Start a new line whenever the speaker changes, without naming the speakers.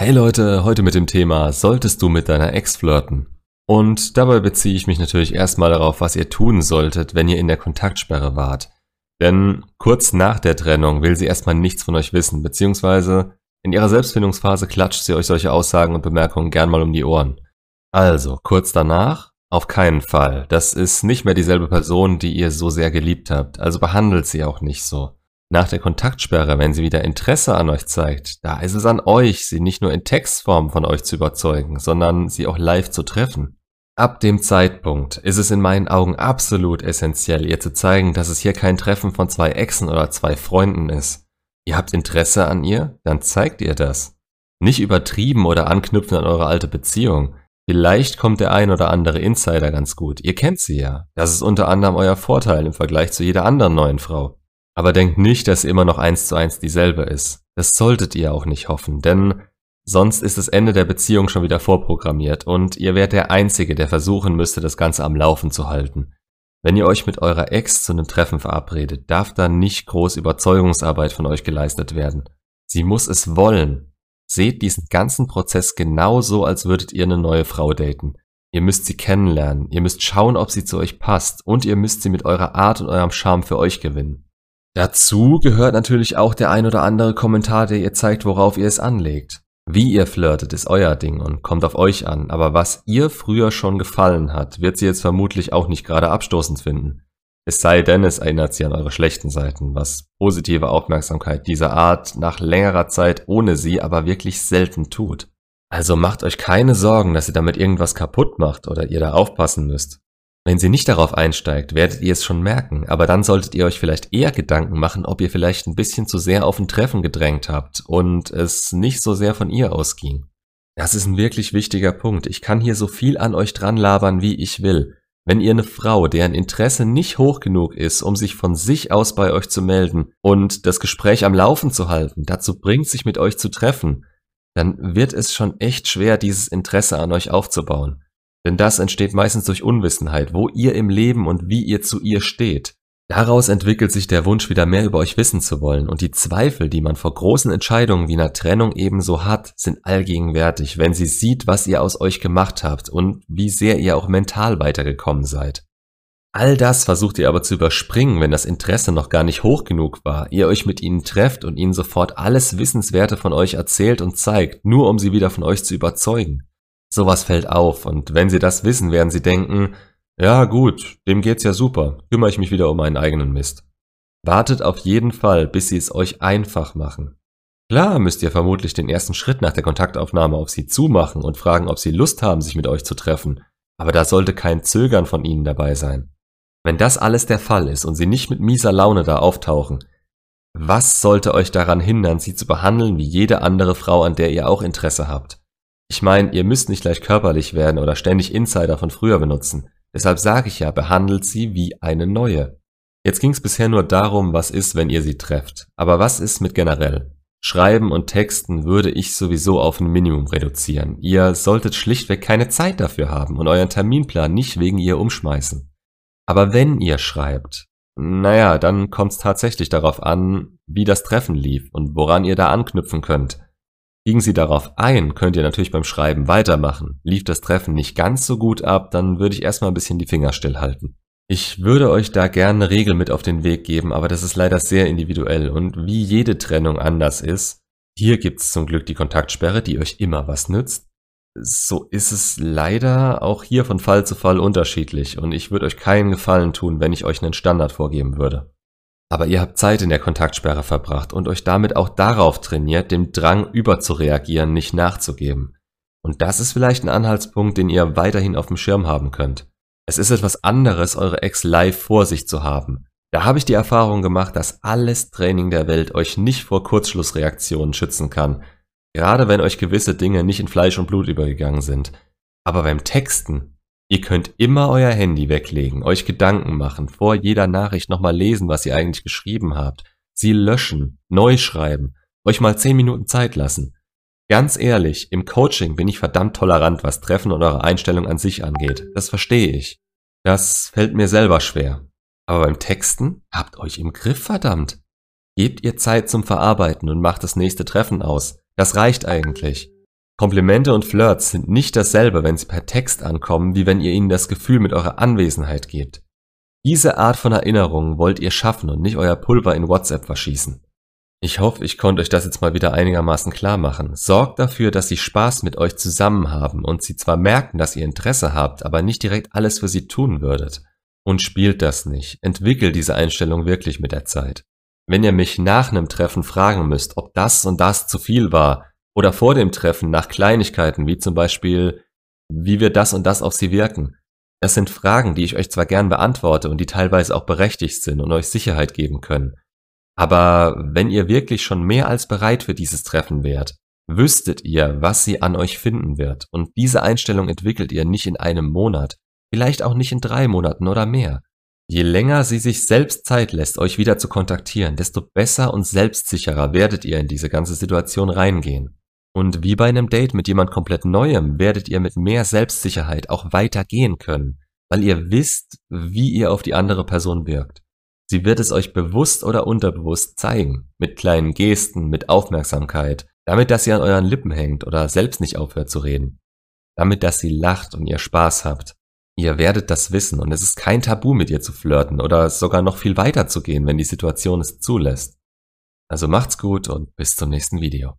Hey Leute, heute mit dem Thema, solltest du mit deiner Ex flirten? Und dabei beziehe ich mich natürlich erstmal darauf, was ihr tun solltet, wenn ihr in der Kontaktsperre wart. Denn kurz nach der Trennung will sie erstmal nichts von euch wissen, beziehungsweise in ihrer Selbstfindungsphase klatscht sie euch solche Aussagen und Bemerkungen gern mal um die Ohren. Also, kurz danach, auf keinen Fall. Das ist nicht mehr dieselbe Person, die ihr so sehr geliebt habt, also behandelt sie auch nicht so. Nach der Kontaktsperre, wenn sie wieder Interesse an euch zeigt, da ist es an euch, sie nicht nur in Textform von euch zu überzeugen, sondern sie auch live zu treffen. Ab dem Zeitpunkt ist es in meinen Augen absolut essentiell, ihr zu zeigen, dass es hier kein Treffen von zwei Exen oder zwei Freunden ist. Ihr habt Interesse an ihr, dann zeigt ihr das. Nicht übertrieben oder anknüpfen an eure alte Beziehung. Vielleicht kommt der ein oder andere Insider ganz gut. Ihr kennt sie ja. Das ist unter anderem euer Vorteil im Vergleich zu jeder anderen neuen Frau. Aber denkt nicht, dass immer noch eins zu eins dieselbe ist. Das solltet ihr auch nicht hoffen, denn sonst ist das Ende der Beziehung schon wieder vorprogrammiert und ihr wärt der Einzige, der versuchen müsste, das Ganze am Laufen zu halten. Wenn ihr euch mit eurer Ex zu einem Treffen verabredet, darf da nicht groß Überzeugungsarbeit von euch geleistet werden. Sie muss es wollen. Seht diesen ganzen Prozess genauso, als würdet ihr eine neue Frau daten. Ihr müsst sie kennenlernen, ihr müsst schauen, ob sie zu euch passt und ihr müsst sie mit eurer Art und eurem Charme für euch gewinnen. Dazu gehört natürlich auch der ein oder andere Kommentar, der ihr zeigt, worauf ihr es anlegt. Wie ihr flirtet, ist euer Ding und kommt auf euch an, aber was ihr früher schon gefallen hat, wird sie jetzt vermutlich auch nicht gerade abstoßend finden. Es sei denn, es erinnert sie an eure schlechten Seiten, was positive Aufmerksamkeit dieser Art nach längerer Zeit ohne sie aber wirklich selten tut. Also macht euch keine Sorgen, dass ihr damit irgendwas kaputt macht oder ihr da aufpassen müsst. Wenn sie nicht darauf einsteigt, werdet ihr es schon merken, aber dann solltet ihr euch vielleicht eher Gedanken machen, ob ihr vielleicht ein bisschen zu sehr auf ein Treffen gedrängt habt und es nicht so sehr von ihr ausging. Das ist ein wirklich wichtiger Punkt. Ich kann hier so viel an euch dran labern, wie ich will. Wenn ihr eine Frau, deren Interesse nicht hoch genug ist, um sich von sich aus bei euch zu melden und das Gespräch am Laufen zu halten, dazu bringt, sich mit euch zu treffen, dann wird es schon echt schwer, dieses Interesse an euch aufzubauen. Denn das entsteht meistens durch Unwissenheit, wo ihr im Leben und wie ihr zu ihr steht. Daraus entwickelt sich der Wunsch, wieder mehr über euch wissen zu wollen, und die Zweifel, die man vor großen Entscheidungen wie einer Trennung ebenso hat, sind allgegenwärtig, wenn sie sieht, was ihr aus euch gemacht habt und wie sehr ihr auch mental weitergekommen seid. All das versucht ihr aber zu überspringen, wenn das Interesse noch gar nicht hoch genug war, ihr euch mit ihnen trefft und ihnen sofort alles Wissenswerte von euch erzählt und zeigt, nur um sie wieder von euch zu überzeugen. Sowas fällt auf und wenn sie das wissen, werden sie denken, ja gut, dem geht's ja super, kümmere ich mich wieder um meinen eigenen Mist. Wartet auf jeden Fall, bis sie es euch einfach machen. Klar müsst ihr vermutlich den ersten Schritt nach der Kontaktaufnahme auf sie zumachen und fragen, ob sie Lust haben, sich mit euch zu treffen, aber da sollte kein Zögern von ihnen dabei sein. Wenn das alles der Fall ist und sie nicht mit mieser Laune da auftauchen, was sollte euch daran hindern, sie zu behandeln wie jede andere Frau, an der ihr auch Interesse habt? Ich meine, ihr müsst nicht gleich körperlich werden oder ständig Insider von früher benutzen. Deshalb sage ich ja, behandelt sie wie eine neue. Jetzt ging es bisher nur darum, was ist, wenn ihr sie trefft. Aber was ist mit generell? Schreiben und Texten würde ich sowieso auf ein Minimum reduzieren. Ihr solltet schlichtweg keine Zeit dafür haben und euren Terminplan nicht wegen ihr umschmeißen. Aber wenn ihr schreibt, naja, dann kommt es tatsächlich darauf an, wie das Treffen lief und woran ihr da anknüpfen könnt. Liegen Sie darauf ein, könnt ihr natürlich beim Schreiben weitermachen. Lief das Treffen nicht ganz so gut ab, dann würde ich erstmal ein bisschen die Finger stillhalten. Ich würde euch da gerne eine Regel mit auf den Weg geben, aber das ist leider sehr individuell und wie jede Trennung anders ist, hier gibt's zum Glück die Kontaktsperre, die euch immer was nützt. So ist es leider auch hier von Fall zu Fall unterschiedlich und ich würde euch keinen Gefallen tun, wenn ich euch einen Standard vorgeben würde. Aber ihr habt Zeit in der Kontaktsperre verbracht und euch damit auch darauf trainiert, dem Drang überzureagieren nicht nachzugeben. Und das ist vielleicht ein Anhaltspunkt, den ihr weiterhin auf dem Schirm haben könnt. Es ist etwas anderes, eure Ex live vor sich zu haben. Da habe ich die Erfahrung gemacht, dass alles Training der Welt euch nicht vor Kurzschlussreaktionen schützen kann. Gerade wenn euch gewisse Dinge nicht in Fleisch und Blut übergegangen sind. Aber beim Texten Ihr könnt immer euer Handy weglegen, euch Gedanken machen, vor jeder Nachricht nochmal lesen, was ihr eigentlich geschrieben habt, sie löschen, neu schreiben, euch mal 10 Minuten Zeit lassen. Ganz ehrlich, im Coaching bin ich verdammt tolerant, was Treffen und eure Einstellung an sich angeht. Das verstehe ich. Das fällt mir selber schwer. Aber beim Texten habt euch im Griff, verdammt. Gebt ihr Zeit zum Verarbeiten und macht das nächste Treffen aus. Das reicht eigentlich. Komplimente und Flirts sind nicht dasselbe, wenn sie per Text ankommen, wie wenn ihr ihnen das Gefühl mit eurer Anwesenheit gebt. Diese Art von Erinnerungen wollt ihr schaffen und nicht euer Pulver in WhatsApp verschießen. Ich hoffe, ich konnte euch das jetzt mal wieder einigermaßen klar machen. Sorgt dafür, dass sie Spaß mit euch zusammen haben und sie zwar merken, dass ihr Interesse habt, aber nicht direkt alles für sie tun würdet. Und spielt das nicht. Entwickelt diese Einstellung wirklich mit der Zeit. Wenn ihr mich nach einem Treffen fragen müsst, ob das und das zu viel war, oder vor dem Treffen nach Kleinigkeiten, wie zum Beispiel, wie wir das und das auf sie wirken. Das sind Fragen, die ich euch zwar gern beantworte und die teilweise auch berechtigt sind und euch Sicherheit geben können. Aber wenn ihr wirklich schon mehr als bereit für dieses Treffen wärt, wüsstet ihr, was sie an euch finden wird. Und diese Einstellung entwickelt ihr nicht in einem Monat, vielleicht auch nicht in drei Monaten oder mehr. Je länger sie sich selbst Zeit lässt, euch wieder zu kontaktieren, desto besser und selbstsicherer werdet ihr in diese ganze Situation reingehen. Und wie bei einem Date mit jemand komplett Neuem werdet ihr mit mehr Selbstsicherheit auch weitergehen können, weil ihr wisst, wie ihr auf die andere Person wirkt. Sie wird es euch bewusst oder unterbewusst zeigen, mit kleinen Gesten, mit Aufmerksamkeit, damit, dass sie an euren Lippen hängt oder selbst nicht aufhört zu reden, damit, dass sie lacht und ihr Spaß habt. Ihr werdet das wissen und es ist kein Tabu mit ihr zu flirten oder sogar noch viel weiter zu gehen, wenn die Situation es zulässt. Also macht's gut und bis zum nächsten Video.